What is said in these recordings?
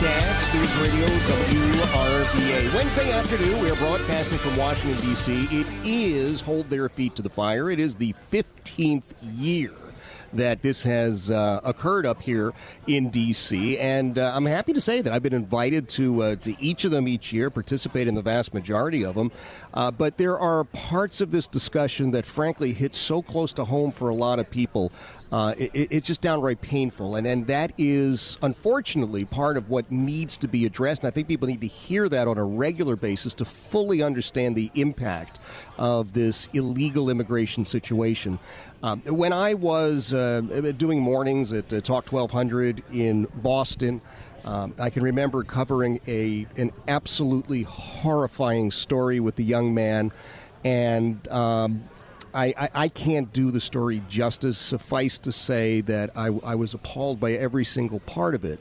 335, Jeff Katz, News Radio WRVA. Wednesday afternoon, we are broadcasting from Washington, D.C. It is Hold Their Feet to the Fire. It is the 15th year that this has uh, occurred up here in D.C. And uh, I'm happy to say that I've been invited to uh, to each of them each year, participate in the vast majority of them. Uh, but there are parts of this discussion that, frankly, hit so close to home for a lot of people. Uh, it, it- it's just downright painful, and and that is unfortunately part of what needs to be addressed. And I think people need to hear that on a regular basis to fully understand the impact of this illegal immigration situation. Um, when I was uh, doing mornings at uh, Talk 1200 in Boston, um, I can remember covering a an absolutely horrifying story with the young man, and um, I, I, I can't do the story justice. Suffice to say that I, I was appalled by every single part of it.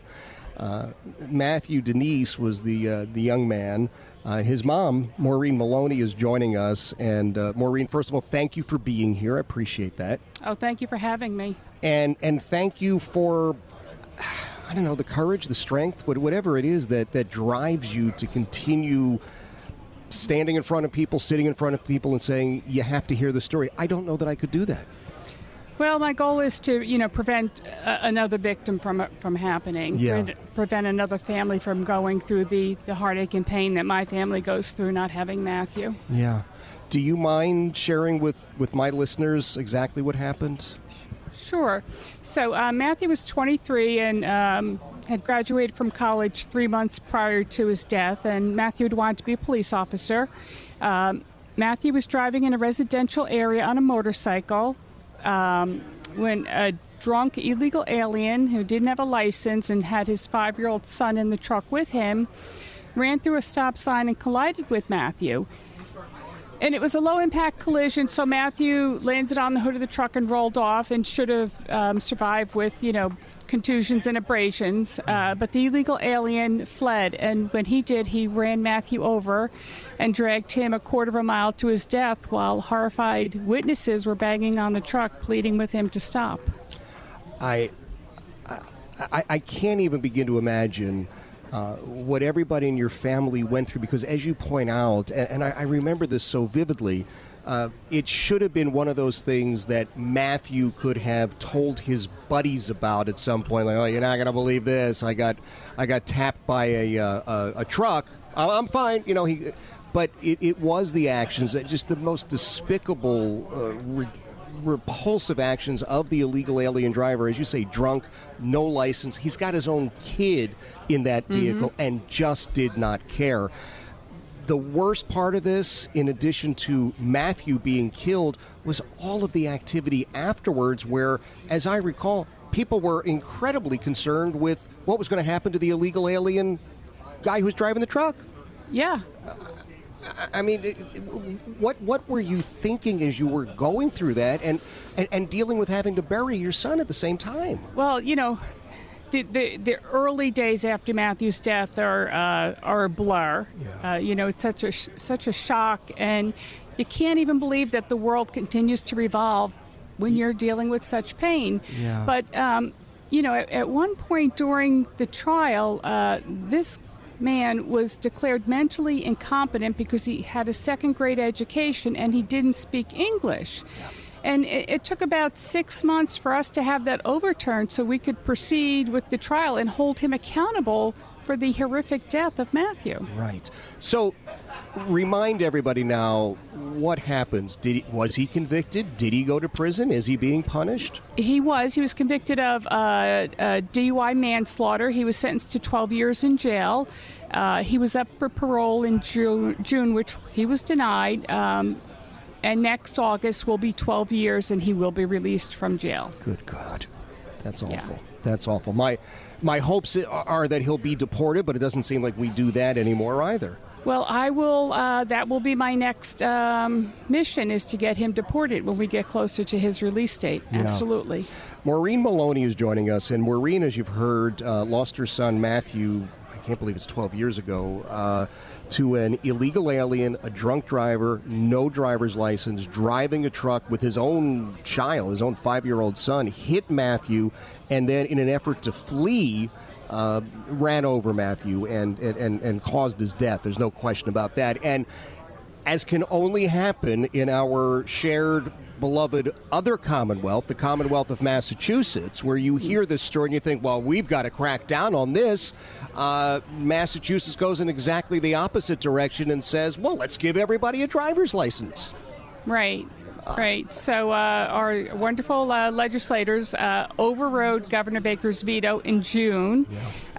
Uh, Matthew Denise was the uh, the young man. Uh, his mom, Maureen Maloney, is joining us. And uh, Maureen, first of all, thank you for being here. I appreciate that. Oh, thank you for having me. And and thank you for I don't know the courage, the strength, what- whatever it is that that drives you to continue standing in front of people, sitting in front of people, and saying you have to hear the story. I don't know that I could do that. Well, my goal is to, you know, prevent uh, another victim from from happening. Yeah. Pre- prevent another family from going through the, the heartache and pain that my family goes through not having Matthew. Yeah. Do you mind sharing with with my listeners exactly what happened? Sure. So uh, Matthew was 23 and um, had graduated from college three months prior to his death, and Matthew had wanted to be a police officer. Um, Matthew was driving in a residential area on a motorcycle um, when a drunk illegal alien who didn't have a license and had his five-year-old son in the truck with him ran through a stop sign and collided with Matthew. And it was a low impact collision, so Matthew landed on the hood of the truck and rolled off and should have um, survived with, you know, contusions and abrasions. Uh, but the illegal alien fled, and when he did, he ran Matthew over and dragged him a quarter of a mile to his death while horrified witnesses were banging on the truck, pleading with him to stop. I, I, I can't even begin to imagine uh, what everybody in your family went through because, as you point out, and, and I, I remember this so vividly, uh, it should have been one of those things that Matthew could have told his buddies about at some point. Like, oh, you're not gonna believe this. I got, I got tapped by a uh, a, a truck. I'm fine. You know he. But it, it was the actions that just the most despicable, uh, repulsive actions of the illegal alien driver. As you say, drunk, no license. He's got his own kid in that mm-hmm. vehicle and just did not care. The worst part of this, in addition to Matthew being killed, was all of the activity afterwards, where, as I recall, people were incredibly concerned with what was going to happen to the illegal alien guy who was driving the truck. Yeah. Uh, I mean, what what were you thinking as you were going through that and, and, and dealing with having to bury your son at the same time? Well, you know, the, the, the early days after Matthew's death are uh, are a blur. Uh, you know, it's such a sh- such a shock, and you can't even believe that the world continues to revolve when you're dealing with such pain. Yeah. But um, you know, at, at one point during the trial, uh, this man was declared mentally incompetent because he had a second grade education and he didn't speak English. And it, it took about six months for us to have that overturned so we could proceed with the trial and hold him accountable for the horrific death of Matthew. Right. So, remind everybody now what happens. Did he, was he convicted? Did he go to prison? Is he being punished? He was. He was convicted of uh, uh, DUI manslaughter. He was sentenced to 12 years in jail. Uh, he was up for parole in June, June which he was denied. Um, and next August will be 12 years, and he will be released from jail. Good God, that's awful. Yeah. That's awful. My my hopes are that he'll be deported, but it doesn't seem like we do that anymore either. Well, I will. Uh, that will be my next um, mission: is to get him deported when we get closer to his release date. Yeah. Absolutely. Maureen Maloney is joining us, and Maureen, as you've heard, uh, lost her son Matthew. I can't believe it's 12 years ago. Uh, to an illegal alien, a drunk driver, no driver's license, driving a truck with his own child, his own five year old son, hit Matthew, and then in an effort to flee, uh, ran over Matthew and, and, and caused his death. There's no question about that. And as can only happen in our shared beloved other Commonwealth, the Commonwealth of Massachusetts, where you hear this story and you think, well, we've got to crack down on this. Uh, Massachusetts goes in exactly the opposite direction and says, well, let's give everybody a driver's license. Right. Right. So, uh, our wonderful uh, legislators uh, overrode Governor Baker's veto in June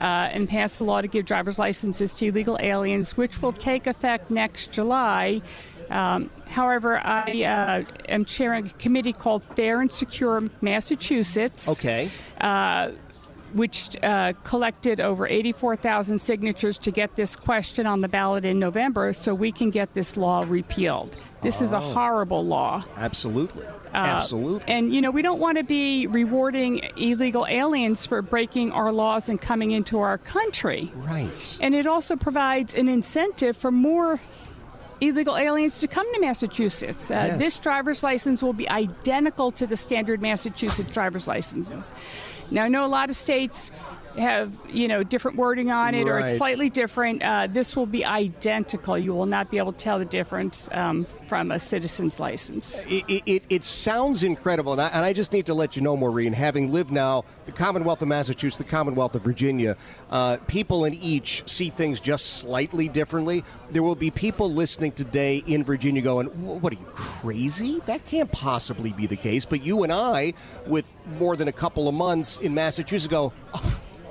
uh, and passed a law to give driver's licenses to illegal aliens, which will take effect next July. Um, however, I uh, am chairing a committee called Fair and Secure Massachusetts. Okay. Uh, which uh, collected over 84,000 signatures to get this question on the ballot in November so we can get this law repealed. This is a horrible law. Absolutely. Uh, Absolutely. And, you know, we don't want to be rewarding illegal aliens for breaking our laws and coming into our country. right. And it also provides an incentive for more illegal aliens to come to Massachusetts. Uh, Yes. This driver's license will be identical to the standard Massachusetts driver's licenses. Now, I know a lot of states have you know different wording on it or it's slightly different uh, this will be identical you will not be able to tell the difference um, from a citizen's license It, it- it, it sounds incredible, and I, and I just need to let you know, Maureen, having lived now the Commonwealth of Massachusetts, the Commonwealth of Virginia, uh, people in each see things just slightly differently. There will be people listening today in Virginia going, What are you, crazy? That can't possibly be the case. But you and I, with more than a couple of months in Massachusetts, go, "Oh,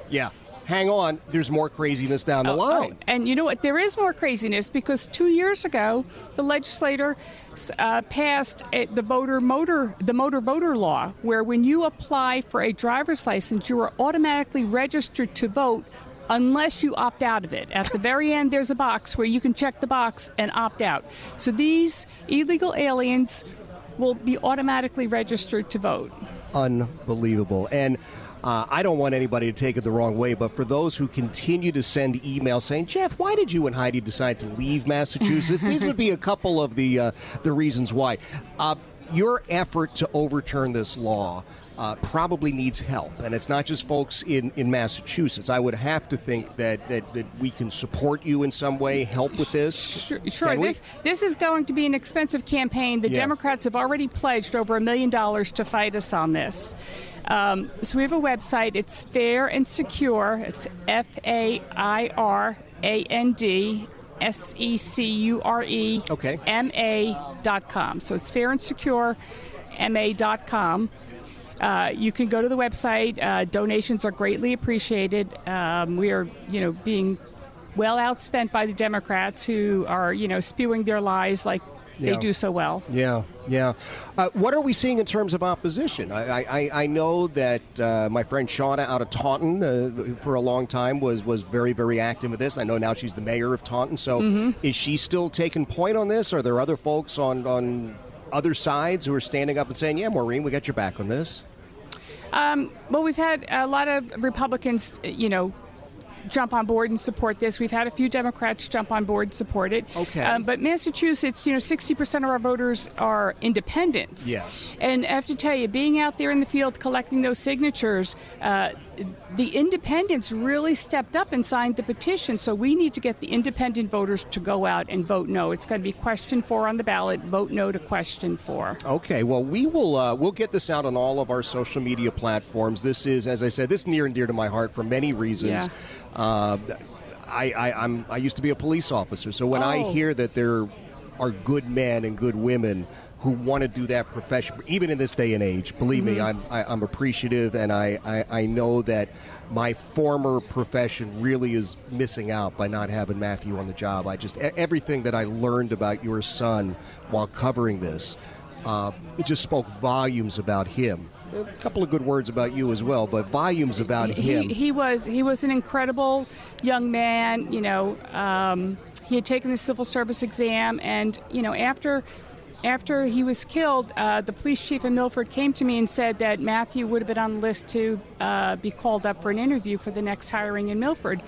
Yeah, hang on, there's more craziness down the Oh, line. oh, and you know what? There is more craziness because two years ago, the legislator uh, passed a, the voter motor the motor voter law, where when you apply for a driver's license, you are automatically registered to vote. Unless you opt out of it. At the very end, there's a box where you can check the box and opt out. So these illegal aliens will be automatically registered to vote. unbelievable. And uh, I don't want anybody to take it the wrong way, but for those who continue to send emails saying, "Jeff, why did you and Heidi decide to leave Massachusetts?" These would be a couple of the uh, the reasons why. Uh, your effort to overturn this law. Uh, probably needs help, and it's not just folks in, in Massachusetts. I would have to think that, that, that we can support you in some way, help with this. Sure, sure. This, this is going to be an expensive campaign. The Yeah. Democrats have already pledged over a million dollars to fight us on this. Um, so we have a website. It's fair and secure. It's F A I R A N D S E C U R E. M A dot com. So it's fair and secure M A dot com. Uh, you can go to the website. Uh, donations are greatly appreciated. Um, we are, you know, being well outspent by the Democrats who are, you know, spewing their lies like they do so well. Yeah, yeah. Uh, what are we seeing in terms of opposition? I, I, I know that uh, my friend Shauna out of Taunton uh, for a long time was, was very, very active with this. I know now she's the mayor of Taunton. So Mm-hmm. is she still taking point on this? Are there other folks on, on other sides who are standing up and saying, yeah, Maureen, we got your back on this? Well, we've had a lot of Republicans, you know, jump on board and support this. We've had a few Democrats jump on board and support it. Okay. Um, but Massachusetts, you know, 60% of our voters are independents. Yes. And I have to tell you, being out there in the field collecting those signatures, uh, the independents really stepped up and signed the petition. So we need to get the independent voters to go out and vote no. It's going to be question four on the ballot. Vote no to question four. Okay, well, we will uh, we'll get this out on all of our social media platforms. This is, as I said, this near and dear to my heart for many reasons. Yeah. Uh, I, I, I'm I used to be a police officer, so when I Oh. hear that there are good men and good women who want to do that profession, even in this day and age, believe me, I'm I, I'm appreciative, and I, I I know that my former profession really is missing out by not having Matthew on the job. I just everything that I learned about your son while covering this. Uh, it just spoke volumes about him. A couple of good words about you as well, but volumes about him. He, he was he was an incredible young man. You know, um, he had taken the civil service exam, and you know after. After he was killed, uh, the police chief in Milford came to me and said that Matthew would have been on the list to uh, be called up for an interview for the next hiring in Milford.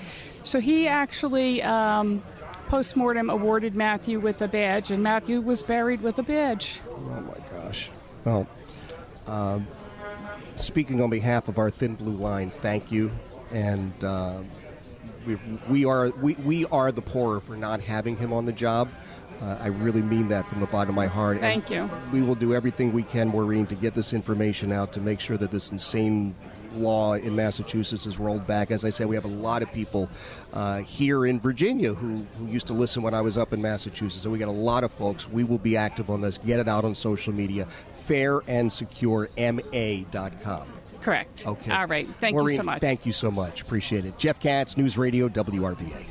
So he actually um, post-mortem awarded Matthew with a badge, and Matthew was buried with a badge. Oh my gosh. Well, um, speaking on behalf of our Thin Blue Line, thank you, and uh, we, we are we, we are the poorer for not having him on the job. Uh, I really mean that from the bottom of my heart. And Thank you. We will do everything we can, Maureen, to get this information out to make sure that this insane law in Massachusetts is rolled back. As I said, we have a lot of people uh, here in Virginia who, who used to listen when I was up in Massachusetts. So we got a lot of folks. We will be active on this. Get it out on social media. Fairandsecurema.com. Correct. Okay. All right. Thank Maureen, you so much. Thank you so much. Appreciate it. Jeff Katz, News Radio, WRVA.